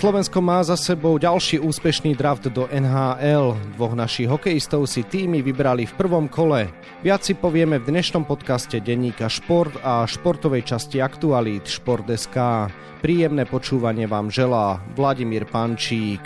Slovensko má za sebou ďalší úspešný draft do NHL. Dvoch našich hokejistov si týmy vybrali v prvom kole. Viac si povieme v dnešnom podcaste denníka Šport a športovej časti aktualít Šport.sk. Príjemné počúvanie vám želá Vladimír Pančík.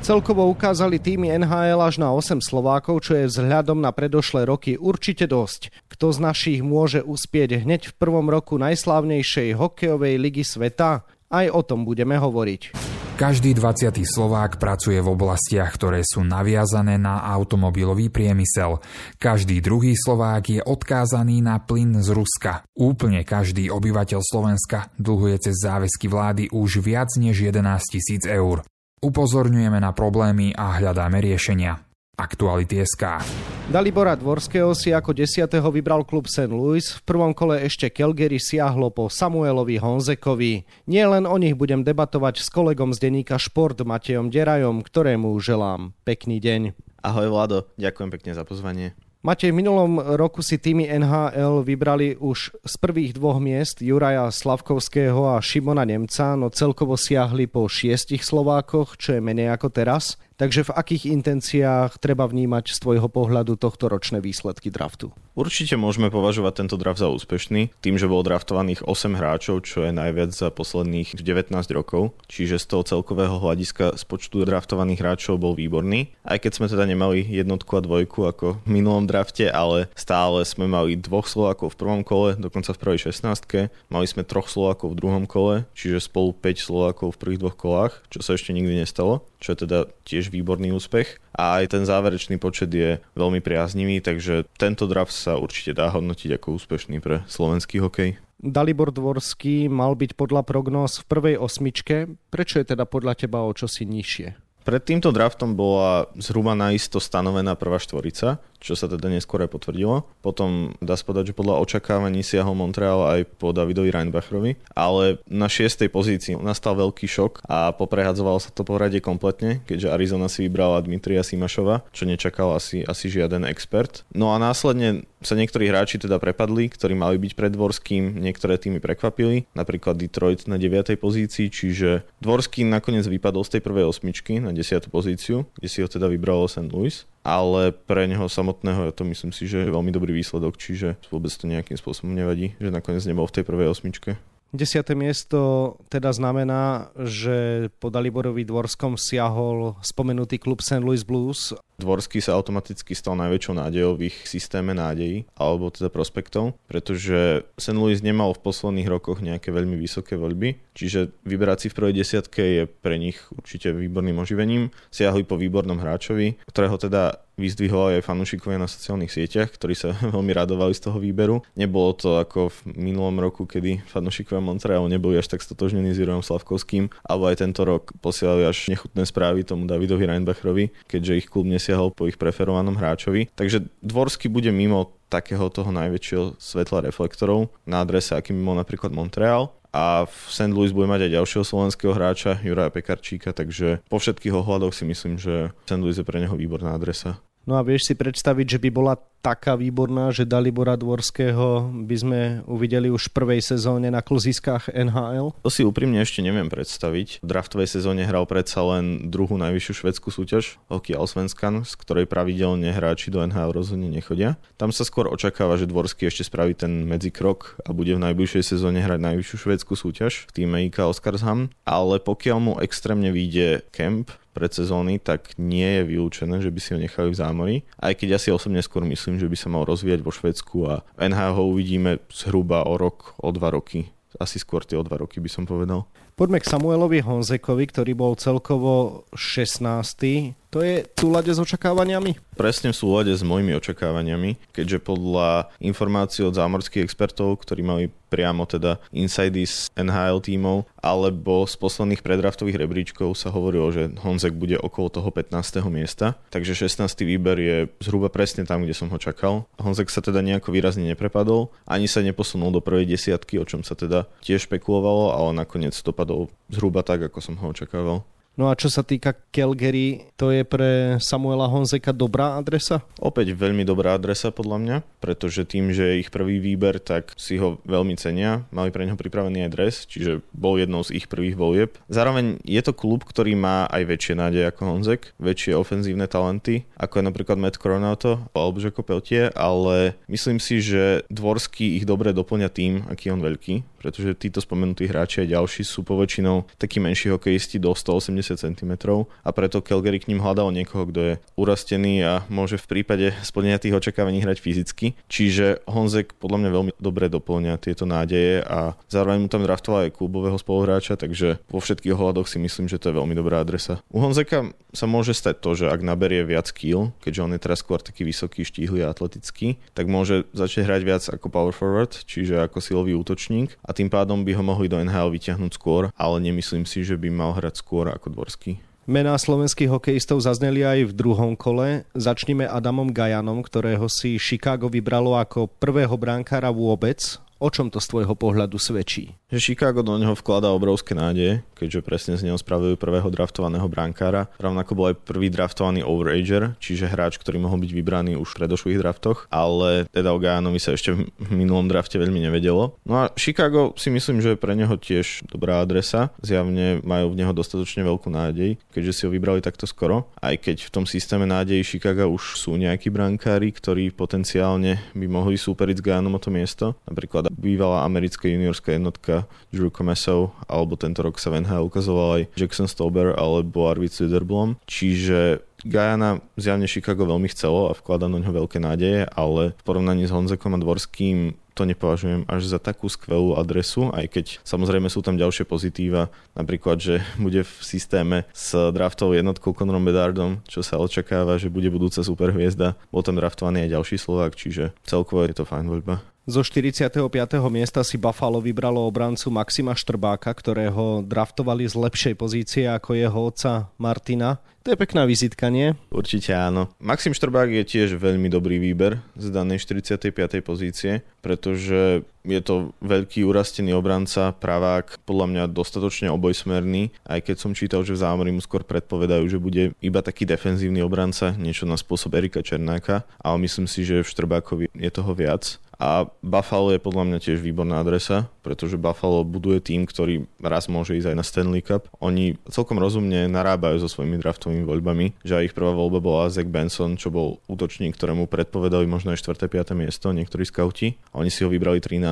Celkovo ukázali týmy NHL až na 8 Slovákov, čo je vzhľadom na predošlé roky určite dosť. Kto z našich môže uspieť hneď v prvom roku najslávnejšej hokejovej ligy sveta? Aj o tom budeme hovoriť. Každý 20. Slovák pracuje v oblastiach, ktoré sú naviazané na automobilový priemysel. Každý druhý Slovák je odkázaný na plyn z Ruska. Úplne každý obyvateľ Slovenska dlhuje cez záväzky vlády už viac než 11 tisíc eur. Upozorňujeme na problémy a hľadáme riešenia. Aktuality SK. Dalibora Dvorského si ako desiatého vybral klub St. Louis, v prvom kole ešte Calgary siahlo po Samuelovi Honzekovi. Nie len o nich budem debatovať s kolegom z denníka Šport Matejom Derajom, ktorému želám pekný deň. Ahoj Vlado, ďakujem pekne za pozvanie. Matej, v minulom roku si týmy NHL vybrali už z prvých dvoch miest Juraja Slavkovského a Šimona Nemca, no celkovo siahli po šiestich Slovákoch, čo je menej ako teraz. Takže v akých intenciách treba vnímať z tvojho pohľadu tohto ročné výsledky draftu? Určite môžeme považovať tento draft za úspešný, tým, že bolo draftovaných 8 hráčov, čo je najviac za posledných 19 rokov, čiže z toho celkového hľadiska z počtu draftovaných hráčov bol výborný. Aj keď sme teda nemali jednotku a dvojku ako v minulom drafte, ale stále sme mali dvoch Slovákov v prvom kole, dokonca v prvej 16. Mali sme troch Slovákov v druhom kole, čiže spolu 5 Slovákov v prvých dvoch kolách, čo sa ešte nikdy nestalo, čo je teda tiež výborný úspech a aj ten záverečný počet je veľmi priaznivý, takže tento draft sa určite dá hodnotiť ako úspešný pre slovenský hokej. Dalibor Dvorský mal byť podľa prognóz v prvej osmičke. Prečo je teda podľa teba o čosi nižšie? Pred týmto draftom bola zhruba naisto stanovená prvá štvorica, čo sa teda neskôr aj potvrdilo. Potom dá sa že podľa očakávaní siahol Montreal aj po Davidovi Reinbacherovi, ale na šiestej pozícii nastal veľký šok a poprehadzovalo sa to porade kompletne, keďže Arizona si vybrala Dmitria Simašova, čo nečakal asi, asi žiaden expert. No a následne sa niektorí hráči teda prepadli, ktorí mali byť pred Dvorským, niektoré týmy prekvapili, napríklad Detroit na 9. pozícii, čiže Dvorský nakoniec vypadol z tej prvej osmičky na 10. pozíciu, kde si ho teda vybralo St. Louis ale pre neho samotného ja to myslím si, že je veľmi dobrý výsledok, čiže vôbec to nejakým spôsobom nevadí, že nakoniec nebol v tej prvej osmičke. Desiate miesto teda znamená, že po Daliborovi Dvorskom siahol spomenutý klub St. Louis Blues. Dvorský sa automaticky stal najväčšou nádejou v ich systéme nádejí, alebo teda prospektov, pretože St. Louis nemal v posledných rokoch nejaké veľmi vysoké voľby, čiže vyberať si v prvej desiatke je pre nich určite výborným oživením. Siahli po výbornom hráčovi, ktorého teda vyzdvihovali aj fanúšikovia na sociálnych sieťach, ktorí sa veľmi radovali z toho výberu. Nebolo to ako v minulom roku, kedy fanúšikovia Montrealu neboli až tak stotožnení s Jurojom Slavkovským, alebo aj tento rok posielali až nechutné správy tomu Davidovi Reinbacherovi, keďže ich klub nesiahol po ich preferovanom hráčovi. Takže Dvorsky bude mimo takého toho najväčšieho svetla reflektorov na adrese, akým bol napríklad Montreal a v St. Louis bude mať aj ďalšieho slovenského hráča, Juraja Pekarčíka, takže po všetkých ohľadoch si myslím, že St. Louis je pre neho výborná adresa. No a vieš si predstaviť, že by bola taká výborná, že Dalibora Dvorského by sme uvideli už v prvej sezóne na kluziskách NHL? To si úprimne ešte neviem predstaviť. V draftovej sezóne hral predsa len druhú najvyššiu švedskú súťaž, Hockey Allsvenskan, z ktorej pravidelne hráči do NHL rozhodne nechodia. Tam sa skôr očakáva, že Dvorský ešte spraví ten medzikrok a bude v najbližšej sezóne hrať najvyššiu švedskú súťaž v týme IK Oskarsham, ale pokiaľ mu extrémne vyjde kemp, predsezóny, tak nie je vylúčené, že by si ho nechali v zámori. Aj keď ja si osobne skôr myslím, že by sa mal rozvíjať vo Švedsku a v NHL ho uvidíme zhruba o rok, o dva roky. Asi skôr tie o dva roky by som povedal. Poďme k Samuelovi Honzekovi, ktorý bol celkovo 16. To je v súlade s očakávaniami? Presne v súlade s mojimi očakávaniami, keďže podľa informácií od zámorských expertov, ktorí mali priamo teda inside z NHL tímov, alebo z posledných predraftových rebríčkov sa hovorilo, že Honzek bude okolo toho 15. miesta, takže 16. výber je zhruba presne tam, kde som ho čakal. Honzek sa teda nejako výrazne neprepadol, ani sa neposunul do prvej desiatky, o čom sa teda tiež špekulovalo, ale nakoniec dopadol zhruba tak, ako som ho očakával. No a čo sa týka Calgary, to je pre Samuela Honzeka dobrá adresa? Opäť veľmi dobrá adresa podľa mňa, pretože tým, že je ich prvý výber, tak si ho veľmi cenia. Mali pre neho pripravený aj dres, čiže bol jednou z ich prvých volieb. Zároveň je to klub, ktorý má aj väčšie nádeje ako Honzek, väčšie ofenzívne talenty, ako je napríklad Matt Coronato alebo Žeko Peltier, ale myslím si, že Dvorský ich dobre doplňa tým, aký on veľký, pretože títo spomenutí hráči a ďalší sú poväčšinou takí menší hokejisti do 180 cm a preto Calgary k ním hľadal niekoho, kto je urastený a môže v prípade splnenia tých očakávaní hrať fyzicky. Čiže Honzek podľa mňa veľmi dobre doplňa tieto nádeje a zároveň mu tam draftoval aj klubového spoluhráča, takže vo všetkých ohľadoch si myslím, že to je veľmi dobrá adresa. U Honzeka sa môže stať to, že ak naberie viac kill, keďže on je teraz skôr taký vysoký, štíhly a atletický, tak môže začať hrať viac ako power forward, čiže ako silový útočník a tým pádom by ho mohli do NHL vyťahnuť skôr, ale nemyslím si, že by mal hrať skôr ako Dvorský. Mená slovenských hokejistov zazneli aj v druhom kole. Začneme Adamom Gajanom, ktorého si Chicago vybralo ako prvého brankára vôbec. O čom to z tvojho pohľadu svedčí? Že Chicago do neho vkladá obrovské nádeje, keďže presne z neho spravili prvého draftovaného brankára. Rovnako bol aj prvý draftovaný overager, čiže hráč, ktorý mohol byť vybraný už v predošlých draftoch, ale teda o Gajanovi sa ešte v minulom drafte veľmi nevedelo. No a Chicago si myslím, že je pre neho tiež dobrá adresa. Zjavne majú v neho dostatočne veľkú nádej, keďže si ho vybrali takto skoro. Aj keď v tom systéme nádej Chicago už sú nejakí brankári, ktorí potenciálne by mohli súperiť s Gajanom o to miesto. Napríklad bývalá americká juniorská jednotka Drew Comesov, alebo tento rok sa v NHL ukazoval aj Jackson Stober alebo Arvid Söderblom. Čiže Gajana zjavne Chicago veľmi chcelo a vklada na ňo veľké nádeje, ale v porovnaní s Honzekom a Dvorským to nepovažujem až za takú skvelú adresu, aj keď samozrejme sú tam ďalšie pozitíva, napríklad, že bude v systéme s draftovou jednotkou Conorom Bedardom, čo sa očakáva, že bude budúca superhviezda. Bol tam draftovaný aj ďalší Slovák, čiže celkovo je to fajn voľba. Zo 45. miesta si Buffalo vybralo obrancu Maxima Štrbáka, ktorého draftovali z lepšej pozície ako jeho otca Martina. To je pekná vizitka, nie? Určite áno. Maxim Štrbák je tiež veľmi dobrý výber z danej 45. pozície, pretože je to veľký urastený obranca, pravák, podľa mňa dostatočne obojsmerný, aj keď som čítal, že v zámori mu skôr predpovedajú, že bude iba taký defenzívny obranca, niečo na spôsob Erika Černáka, ale myslím si, že v Štrbákovi je toho viac. A Buffalo je podľa mňa tiež výborná adresa, pretože Buffalo buduje tým, ktorý raz môže ísť aj na Stanley Cup. Oni celkom rozumne narábajú so svojimi draftovými voľbami, že aj ich prvá voľba bola Zach Benson, čo bol útočník, ktorému predpovedali možno aj 4. 5. miesto niektorí skauti. Oni si ho vybrali 13.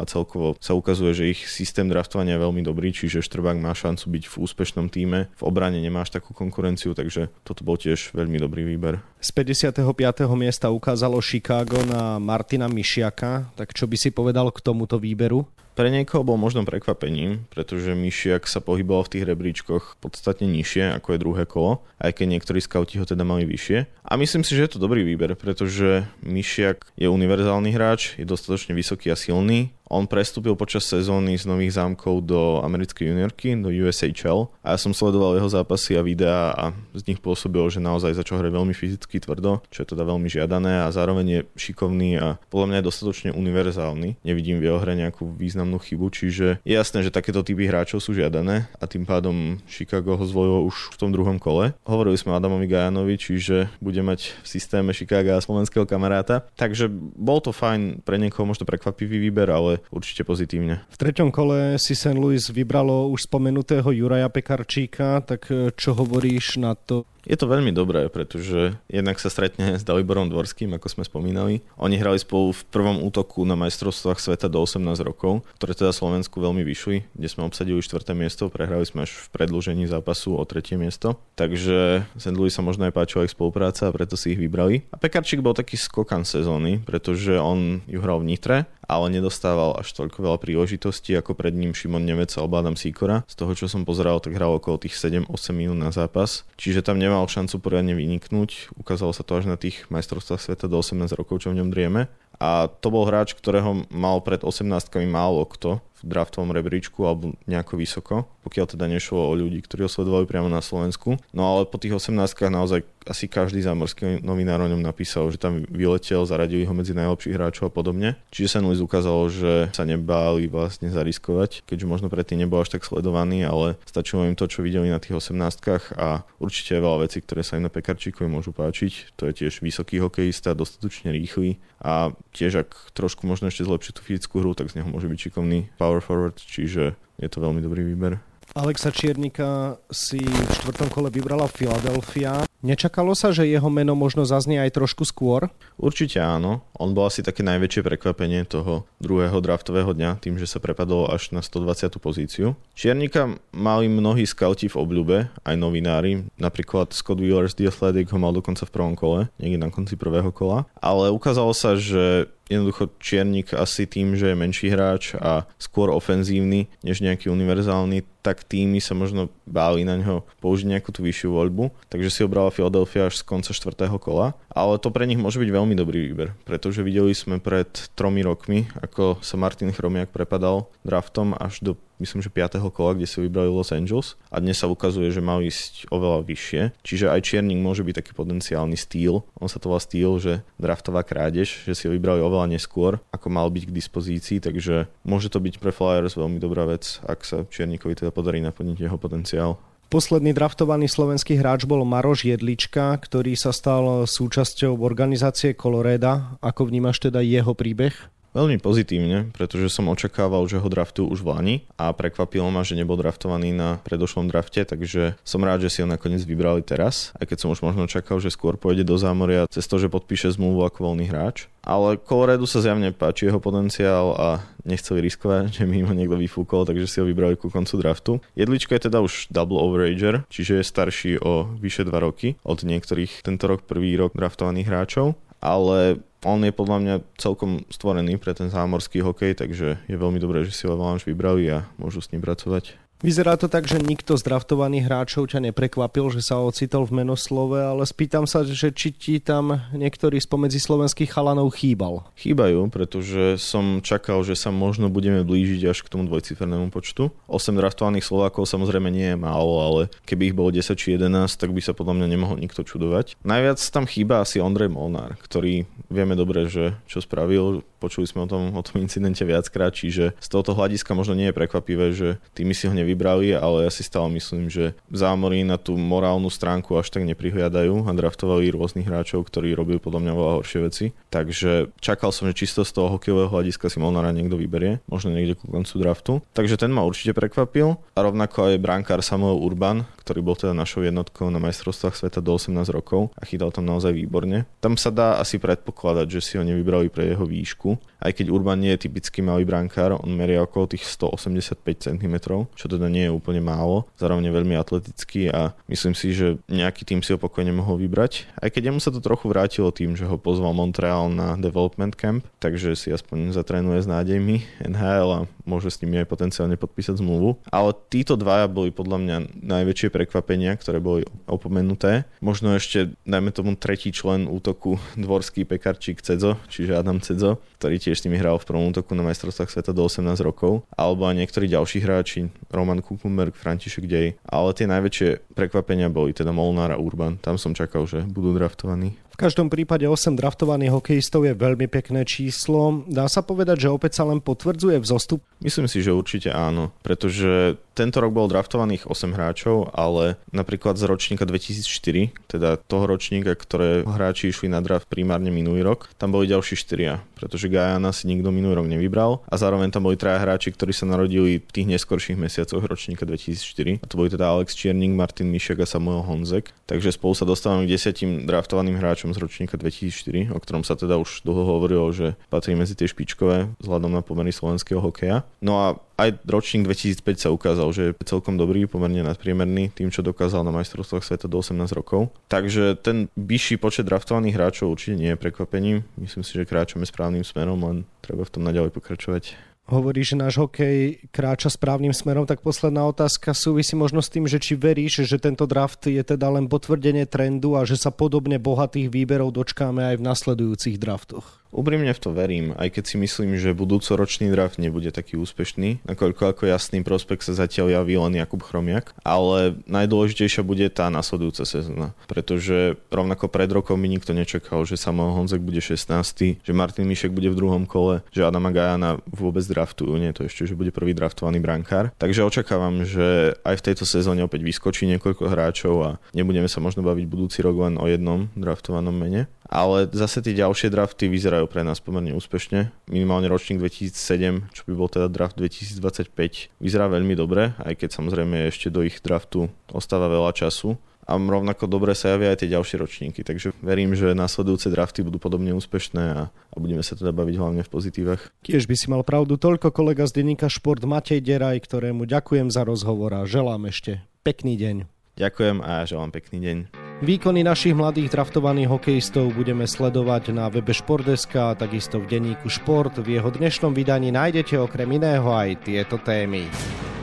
a celkovo sa ukazuje, že ich systém draftovania je veľmi dobrý, čiže Štrbák má šancu byť v úspešnom týme. V obrane nemáš takú konkurenciu, takže toto bol tiež veľmi dobrý výber. Z 55. miesta ukázalo Chicago na Martina Mišia Mišiaka, tak čo by si povedal k tomuto výberu? Pre niekoho bol možno prekvapením, pretože Mišiak sa pohyboval v tých rebríčkoch podstatne nižšie, ako je druhé kolo, aj keď niektorí skauti ho teda mali vyššie. A myslím si, že je to dobrý výber, pretože Mišiak je univerzálny hráč, je dostatočne vysoký a silný, on prestúpil počas sezóny z Nových zámkov do americkej juniorky, do USHL a ja som sledoval jeho zápasy a videá a z nich pôsobil, že naozaj začal hrať veľmi fyzicky tvrdo, čo je teda veľmi žiadané a zároveň je šikovný a podľa mňa je dostatočne univerzálny. Nevidím v jeho hre nejakú významnú chybu, čiže je jasné, že takéto typy hráčov sú žiadané a tým pádom Chicago ho zvolilo už v tom druhom kole. Hovorili sme Adamovi Gajanovi, čiže bude mať v systéme Chicago a slovenského kamaráta. Takže bol to fajn, pre niekoho možno prekvapivý výber, ale určite pozitívne. V treťom kole si St. Louis vybralo už spomenutého Juraja Pekarčíka, tak e, čo hovoríš na to? Je to veľmi dobré, pretože jednak sa stretne s Daliborom Dvorským, ako sme spomínali. Oni hrali spolu v prvom útoku na majstrovstvách sveta do 18 rokov, ktoré teda Slovensku veľmi vyšli, kde sme obsadili 4. miesto, prehrali sme až v predlžení zápasu o 3. miesto. Takže St. Louis sa možno aj páčila ich spolupráca a preto si ich vybrali. A Pekarčík bol taký skokan sezóny, pretože on ju hral v Nitre, ale nedostával až toľko veľa príležitostí ako pred ním Šimon Nemec alebo Adam Sikora. Z toho, čo som pozeral, tak hral okolo tých 7-8 minút na zápas. Čiže tam nemal šancu poriadne vyniknúť. Ukázalo sa to až na tých majstrovstvách sveta do 18 rokov, čo v ňom drieme. A to bol hráč, ktorého mal pred 18 málo kto v draftovom rebríčku alebo nejako vysoko, pokiaľ teda nešlo o ľudí, ktorí ho sledovali priamo na Slovensku. No ale po tých 18 naozaj asi každý zámorský novinár o ňom napísal, že tam vyletel, zaradili ho medzi najlepších hráčov a podobne. Čiže St. Louis ukázalo, že sa nebáli vlastne zariskovať, keďže možno predtým nebol až tak sledovaný, ale stačilo im to, čo videli na tých 18 a určite veľa vecí, ktoré sa im na Pekarčíkovi môžu páčiť. To je tiež vysoký hokejista, dostatočne rýchly a tiež ak trošku možno ešte zlepšiť tú fyzickú hru, tak z neho môže byť šikovný power forward, čiže je to veľmi dobrý výber. Alexa Čiernika si v štvrtom kole vybrala Philadelphia. Nečakalo sa, že jeho meno možno zaznie aj trošku skôr? Určite áno. On bol asi také najväčšie prekvapenie toho druhého draftového dňa, tým, že sa prepadol až na 120. pozíciu. Čiernika mali mnohí scouti v obľúbe, aj novinári. Napríklad Scott Wheeler z The Athletic ho mal dokonca v prvom kole, niekde na konci prvého kola. Ale ukázalo sa, že jednoducho Čiernik asi tým, že je menší hráč a skôr ofenzívny než nejaký univerzálny, tak týmy sa možno báli na ňo použiť nejakú tú vyššiu voľbu, takže si obrala Philadelphia až z konca štvrtého kola. Ale to pre nich môže byť veľmi dobrý výber, pretože videli sme pred tromi rokmi, ako sa Martin Chromiak prepadal draftom až do myslím, že 5. kola, kde si vybrali Los Angeles a dnes sa ukazuje, že mal ísť oveľa vyššie. Čiže aj Čiernik môže byť taký potenciálny stýl. On sa to volá stýl, že draftová krádež, že si vybrali oveľa neskôr, ako mal byť k dispozícii, takže môže to byť pre Flyers veľmi dobrá vec, ak sa Čiernikovi teda podarí naplniť jeho potenciál. Posledný draftovaný slovenský hráč bol Maroš Jedlička, ktorý sa stal súčasťou organizácie Coloreda. Ako vnímaš teda jeho príbeh? Veľmi pozitívne, pretože som očakával, že ho draftujú už v Lani a prekvapilo ma, že nebol draftovaný na predošlom drafte, takže som rád, že si ho nakoniec vybrali teraz, aj keď som už možno čakal, že skôr pôjde do zámoria cez to, že podpíše zmluvu ako voľný hráč. Ale Colorado sa zjavne páči jeho potenciál a nechceli riskovať, že mi ho niekto vyfúkol, takže si ho vybrali ku koncu draftu. Jedlička je teda už double overager, čiže je starší o vyše 2 roky od niektorých tento rok prvý rok draftovaných hráčov ale on je podľa mňa celkom stvorený pre ten zámorský hokej, takže je veľmi dobré, že si ho Avalanche vybrali a môžu s ním pracovať. Vyzerá to tak, že nikto z draftovaných hráčov ťa neprekvapil, že sa ocitol v menoslove, ale spýtam sa, že či ti tam niektorý spomedzi slovenských chalanov chýbal. Chýbajú, pretože som čakal, že sa možno budeme blížiť až k tomu dvojcifernému počtu. 8 draftovaných Slovákov samozrejme nie je málo, ale keby ich bolo 10 či 11, tak by sa podľa mňa nemohol nikto čudovať. Najviac tam chýba asi Ondrej Molnár, ktorý vieme dobre, že čo spravil, počuli sme o tom, o tom incidente viackrát, čiže z tohoto hľadiska možno nie je prekvapivé, že tými si ho nevy nevybrali, ale ja si stále myslím, že zámorí na tú morálnu stránku až tak neprihľadajú a draftovali rôznych hráčov, ktorí robili podľa mňa veľa horšie veci. Takže čakal som, že čisto z toho hokejového hľadiska si Molnara niekto vyberie, možno niekde ku koncu draftu. Takže ten ma určite prekvapil a rovnako aj brankár Samuel Urban, ktorý bol teda našou jednotkou na majstrovstvách sveta do 18 rokov a chytal tam naozaj výborne. Tam sa dá asi predpokladať, že si ho nevybrali pre jeho výšku, aj keď Urban nie je typický malý brankár, on meria okolo tých 185 cm, čo teda nie je úplne málo, zároveň je veľmi atletický a myslím si, že nejaký tým si ho pokojne mohol vybrať. Aj keď jemu sa to trochu vrátilo tým, že ho pozval Montreal na development camp, takže si aspoň zatrénuje s nádejmi NHL a môže s nimi aj potenciálne podpísať zmluvu. Ale títo dvaja boli podľa mňa najväčšie prekvapenia, ktoré boli opomenuté. Možno ešte, dajme tomu, tretí člen útoku dvorský pekarčík Cedzo, čiže Adam Cedzo, ktorý tiež s nimi hral v prvom útoku na majstrovstvách sveta do 18 rokov, alebo aj niektorí ďalší hráči, Roman Kukumberg, František Dej. Ale tie najväčšie prekvapenia boli teda Molnár a Urban. Tam som čakal, že budú draftovaní každom prípade 8 draftovaných hokejistov je veľmi pekné číslo. Dá sa povedať, že opäť sa len potvrdzuje vzostup? Myslím si, že určite áno, pretože tento rok bol draftovaných 8 hráčov, ale napríklad z ročníka 2004, teda toho ročníka, ktoré hráči išli na draft primárne minulý rok, tam boli ďalší štyria, pretože Gajana si nikto minulý rok nevybral a zároveň tam boli traja hráči, ktorí sa narodili v tých neskorších mesiacoch ročníka 2004. A to boli teda Alex Čiernik, Martin Mišek a Samuel Honzek. Takže spolu sa dostávame k desiatim draftovaným hráčom hráčom z ročníka 2004, o ktorom sa teda už dlho hovorilo, že patrí medzi tie špičkové vzhľadom na pomery slovenského hokeja. No a aj ročník 2005 sa ukázal, že je celkom dobrý, pomerne nadpriemerný tým, čo dokázal na majstrovstvách sveta do 18 rokov. Takže ten vyšší počet draftovaných hráčov určite nie je prekvapením. Myslím si, že kráčame správnym smerom, len treba v tom naďalej pokračovať hovorí, že náš hokej kráča správnym smerom, tak posledná otázka súvisí možno s tým, že či veríš, že tento draft je teda len potvrdenie trendu a že sa podobne bohatých výberov dočkáme aj v nasledujúcich draftoch. Úprimne v to verím, aj keď si myslím, že budúcoročný draft nebude taký úspešný, nakoľko ako jasný prospekt sa zatiaľ javí len Jakub Chromiak, ale najdôležitejšia bude tá nasledujúca sezóna, pretože rovnako pred rokom mi nikto nečakal, že Samuel Honzek bude 16, že Martin Mišek bude v druhom kole, že Adama Gajana vôbec draftujú, nie to ešte, že bude prvý draftovaný brankár. Takže očakávam, že aj v tejto sezóne opäť vyskočí niekoľko hráčov a nebudeme sa možno baviť budúci rok len o jednom draftovanom mene. Ale zase tie ďalšie drafty vyzerajú pre nás pomerne úspešne. Minimálne ročník 2007, čo by bol teda draft 2025, vyzerá veľmi dobre, aj keď samozrejme ešte do ich draftu ostáva veľa času a rovnako dobre sa javia aj tie ďalšie ročníky. Takže verím, že následujúce drafty budú podobne úspešné a, a budeme sa teda baviť hlavne v pozitívach. Tiež by si mal pravdu toľko kolega z denníka Šport Matej Deraj, ktorému ďakujem za rozhovor a želám ešte pekný deň. Ďakujem a želám pekný deň. Výkony našich mladých draftovaných hokejistov budeme sledovať na webe Športeska a takisto v denníku Šport. V jeho dnešnom vydaní nájdete okrem iného aj tieto témy.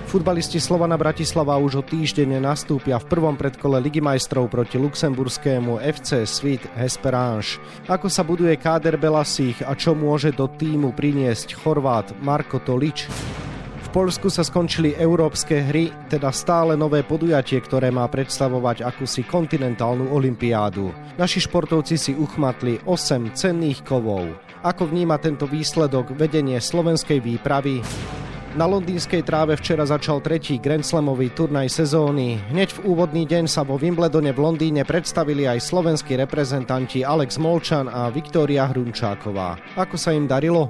Futbalisti Slovana Bratislava už o týždeň nastúpia v prvom predkole Ligy majstrov proti luxemburskému FC Svit Hesperange. Ako sa buduje káder Belasích a čo môže do týmu priniesť Chorvát Marko Tolič? Polsku sa skončili európske hry, teda stále nové podujatie, ktoré má predstavovať akúsi kontinentálnu olympiádu. Naši športovci si uchmatli 8 cenných kovov. Ako vníma tento výsledok vedenie slovenskej výpravy? Na londýnskej tráve včera začal tretí Grand Slamový turnaj sezóny. Hneď v úvodný deň sa vo Wimbledone v Londýne predstavili aj slovenskí reprezentanti Alex Molčan a Viktória Hrunčáková. Ako sa im darilo?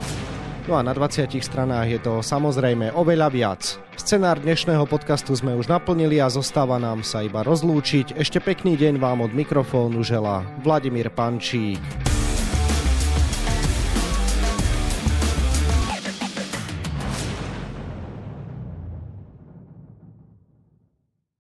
No a na 20 stranách je to samozrejme oveľa viac. Scenár dnešného podcastu sme už naplnili a zostáva nám sa iba rozlúčiť. Ešte pekný deň vám od mikrofónu žela Vladimír Pančík.